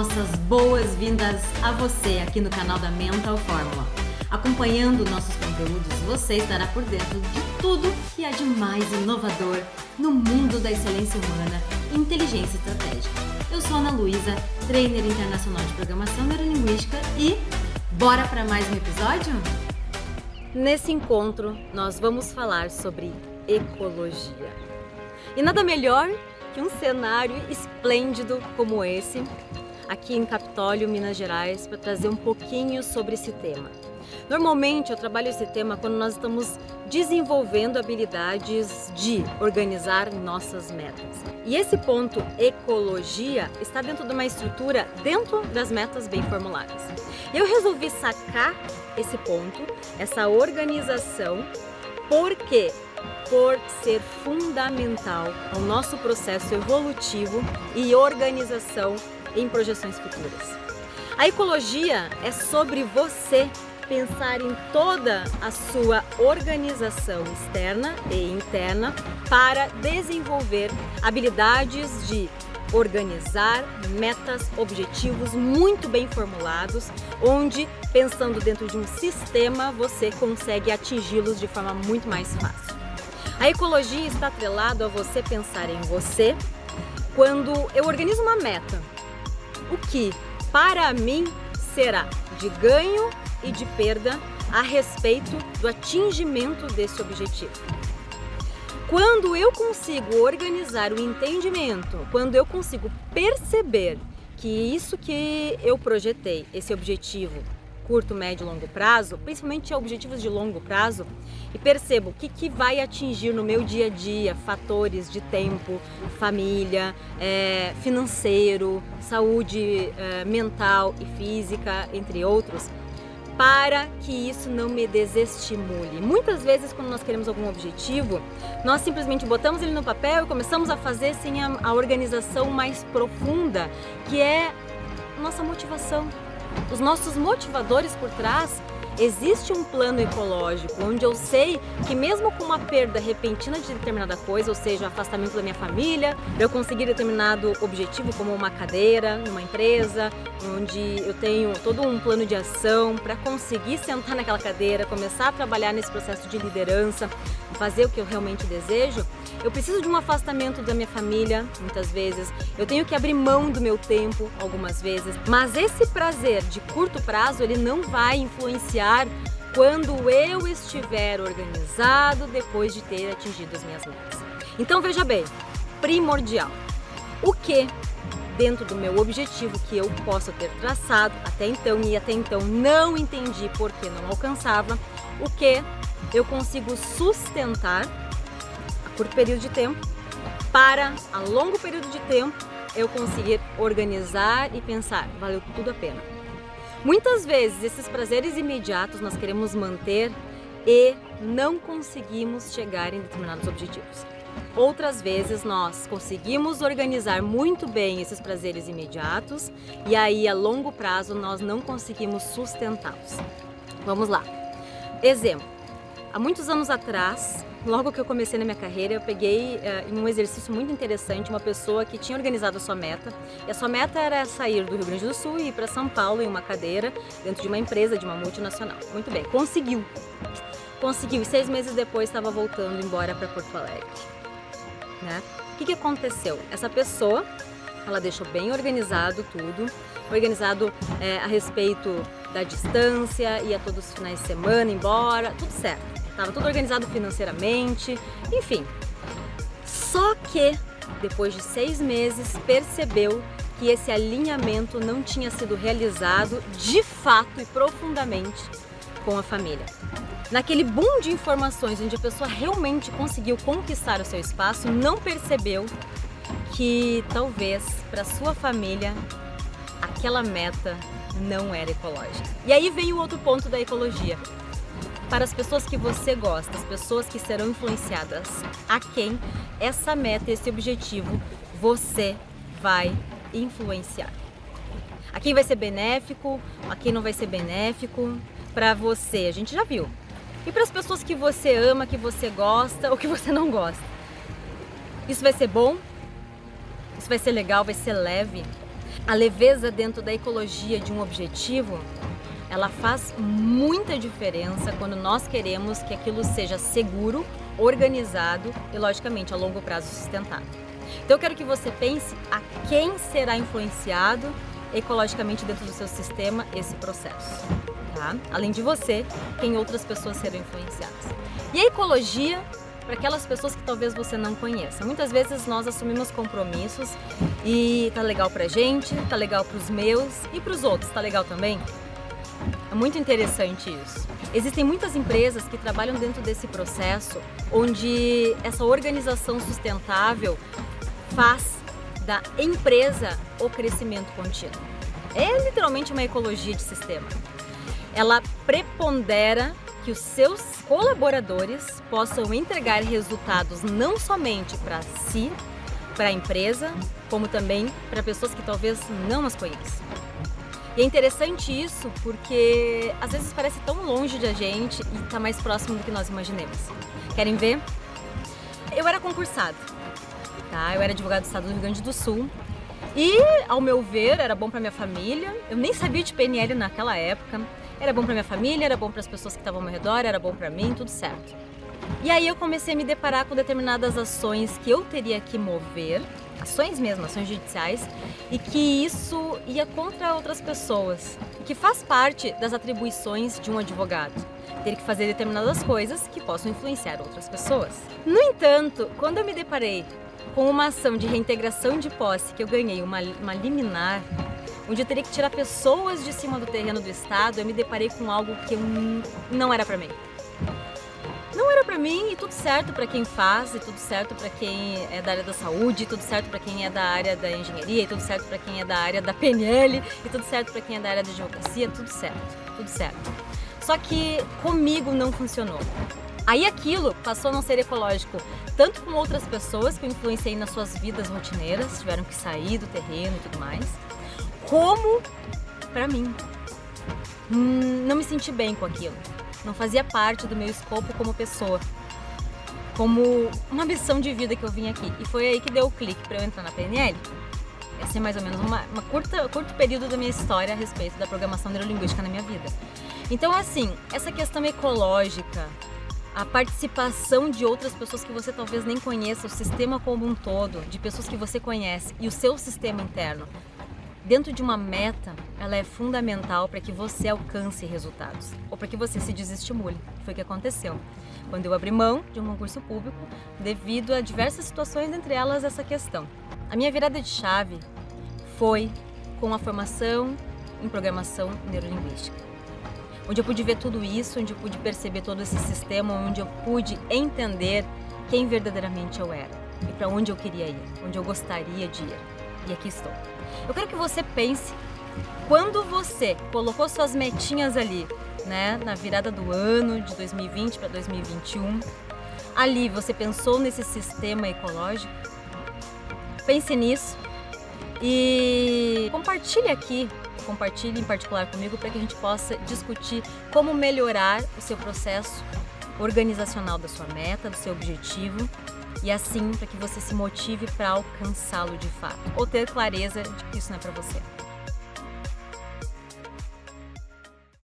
nossas boas-vindas a você aqui no canal da Mental Fórmula. Acompanhando nossos conteúdos, você estará por dentro de tudo que há de mais inovador no mundo da excelência humana e inteligência estratégica. Eu sou Ana Luísa, trainer internacional de programação neurolinguística e bora para mais um episódio? Nesse encontro, nós vamos falar sobre ecologia. E nada melhor que um cenário esplêndido como esse, aqui em Capitólio, Minas Gerais, para trazer um pouquinho sobre esse tema. Normalmente eu trabalho esse tema quando nós estamos desenvolvendo habilidades de organizar nossas metas. E esse ponto ecologia está dentro de uma estrutura dentro das metas bem formuladas. Eu resolvi sacar esse ponto, essa organização, porque por ser fundamental ao nosso processo evolutivo e organização em projeções futuras. A ecologia é sobre você pensar em toda a sua organização externa e interna para desenvolver habilidades de organizar metas, objetivos muito bem formulados, onde pensando dentro de um sistema você consegue atingi-los de forma muito mais fácil. A ecologia está atrelado a você pensar em você quando eu organizo uma meta. O que para mim será de ganho e de perda a respeito do atingimento desse objetivo. Quando eu consigo organizar o entendimento, quando eu consigo perceber que isso que eu projetei, esse objetivo, curto, médio e longo prazo, principalmente objetivos de longo prazo, e percebo o que, que vai atingir no meu dia a dia, fatores de tempo, família, é, financeiro, saúde é, mental e física, entre outros, para que isso não me desestimule. Muitas vezes, quando nós queremos algum objetivo, nós simplesmente botamos ele no papel e começamos a fazer sem a, a organização mais profunda, que é nossa motivação os nossos motivadores por trás, existe um plano ecológico onde eu sei que mesmo com uma perda repentina de determinada coisa, ou seja, afastamento da minha família, eu conseguir determinado objetivo como uma cadeira numa empresa, onde eu tenho todo um plano de ação para conseguir sentar naquela cadeira, começar a trabalhar nesse processo de liderança, fazer o que eu realmente desejo, eu preciso de um afastamento da minha família, muitas vezes. Eu tenho que abrir mão do meu tempo, algumas vezes. Mas esse prazer de curto prazo, ele não vai influenciar quando eu estiver organizado depois de ter atingido as minhas metas. Então veja bem, primordial. O que dentro do meu objetivo que eu possa ter traçado até então e até então não entendi por que não alcançava, o que eu consigo sustentar a curto período de tempo para a longo período de tempo eu conseguir organizar e pensar, valeu tudo a pena. Muitas vezes esses prazeres imediatos nós queremos manter e não conseguimos chegar em determinados objetivos. Outras vezes nós conseguimos organizar muito bem esses prazeres imediatos e aí a longo prazo nós não conseguimos sustentá-los. Vamos lá. Exemplo: Há muitos anos atrás, logo que eu comecei na minha carreira, eu peguei uh, em um exercício muito interessante uma pessoa que tinha organizado a sua meta. E a sua meta era sair do Rio Grande do Sul e ir para São Paulo em uma cadeira dentro de uma empresa, de uma multinacional. Muito bem, conseguiu. Conseguiu e seis meses depois estava voltando embora para Porto Alegre. Né? O que, que aconteceu? Essa pessoa, ela deixou bem organizado tudo, organizado é, a respeito da distância, ia todos os finais de semana embora, tudo certo estava tudo organizado financeiramente, enfim. Só que depois de seis meses percebeu que esse alinhamento não tinha sido realizado de fato e profundamente com a família. Naquele boom de informações onde a pessoa realmente conseguiu conquistar o seu espaço, não percebeu que talvez para sua família aquela meta não era ecológica. E aí vem o outro ponto da ecologia para as pessoas que você gosta, as pessoas que serão influenciadas a quem essa meta, esse objetivo você vai influenciar. A quem vai ser benéfico, a quem não vai ser benéfico, para você, a gente já viu. E para as pessoas que você ama, que você gosta ou que você não gosta. Isso vai ser bom? Isso vai ser legal, vai ser leve? A leveza dentro da ecologia de um objetivo, ela faz muita diferença quando nós queremos que aquilo seja seguro, organizado e, logicamente, a longo prazo sustentado. Então, eu quero que você pense a quem será influenciado ecologicamente dentro do seu sistema esse processo. Tá? Além de você, quem outras pessoas serão influenciadas. E a ecologia para aquelas pessoas que talvez você não conheça. Muitas vezes nós assumimos compromissos e tá legal pra gente, tá legal pros meus e pros outros, tá legal também? É muito interessante isso. Existem muitas empresas que trabalham dentro desse processo onde essa organização sustentável faz da empresa o crescimento contínuo. É literalmente uma ecologia de sistema. Ela prepondera que os seus colaboradores possam entregar resultados não somente para si, para a empresa, como também para pessoas que talvez não as conheçam. E é interessante isso porque às vezes parece tão longe da gente e está mais próximo do que nós imaginemos. Querem ver? Eu era concursado, tá? Eu era advogado do estado do Rio Grande do Sul e, ao meu ver, era bom para minha família. Eu nem sabia de PNL naquela época. Era bom para minha família, era bom para as pessoas que estavam ao meu redor, era bom para mim, tudo certo. E aí eu comecei a me deparar com determinadas ações que eu teria que mover, ações mesmo, ações judiciais, e que isso ia contra outras pessoas, que faz parte das atribuições de um advogado. Ter que fazer determinadas coisas que possam influenciar outras pessoas. No entanto, quando eu me deparei com uma ação de reintegração de posse que eu ganhei uma, uma liminar onde eu teria que tirar pessoas de cima do terreno do Estado, eu me deparei com algo que não era para mim. Para mim e tudo certo para quem faz, e tudo certo para quem é da área da saúde, e tudo certo para quem é da área da engenharia, e tudo certo para quem é da área da PNL, e tudo certo para quem é da área da advocacia, tudo certo, tudo certo. Só que comigo não funcionou. Aí aquilo passou a não ser ecológico, tanto com outras pessoas que eu influenciei nas suas vidas rotineiras, tiveram que sair do terreno e tudo mais, como para mim. Hum, não me senti bem com aquilo. Não fazia parte do meu escopo como pessoa. Como uma missão de vida que eu vim aqui. E foi aí que deu o clique para eu entrar na PNL. Esse é mais ou menos uma, uma curta, curto período da minha história a respeito da programação neurolinguística na minha vida. Então, assim, essa questão ecológica, a participação de outras pessoas que você talvez nem conheça, o sistema como um todo, de pessoas que você conhece e o seu sistema interno, dentro de uma meta, ela é fundamental para que você alcance resultados ou para que você se desestimule. Foi o que aconteceu quando eu abri mão de um concurso público devido a diversas situações, entre elas essa questão. A minha virada de chave foi com a formação em programação neurolinguística, onde eu pude ver tudo isso, onde eu pude perceber todo esse sistema, onde eu pude entender quem verdadeiramente eu era e para onde eu queria ir, onde eu gostaria de ir. E aqui estou. Eu quero que você pense quando você colocou suas metinhas ali, né, na virada do ano de 2020 para 2021, ali você pensou nesse sistema ecológico? Pense nisso e compartilhe aqui, compartilhe em particular comigo para que a gente possa discutir como melhorar o seu processo organizacional da sua meta, do seu objetivo e assim para que você se motive para alcançá-lo de fato ou ter clareza de que isso não é para você.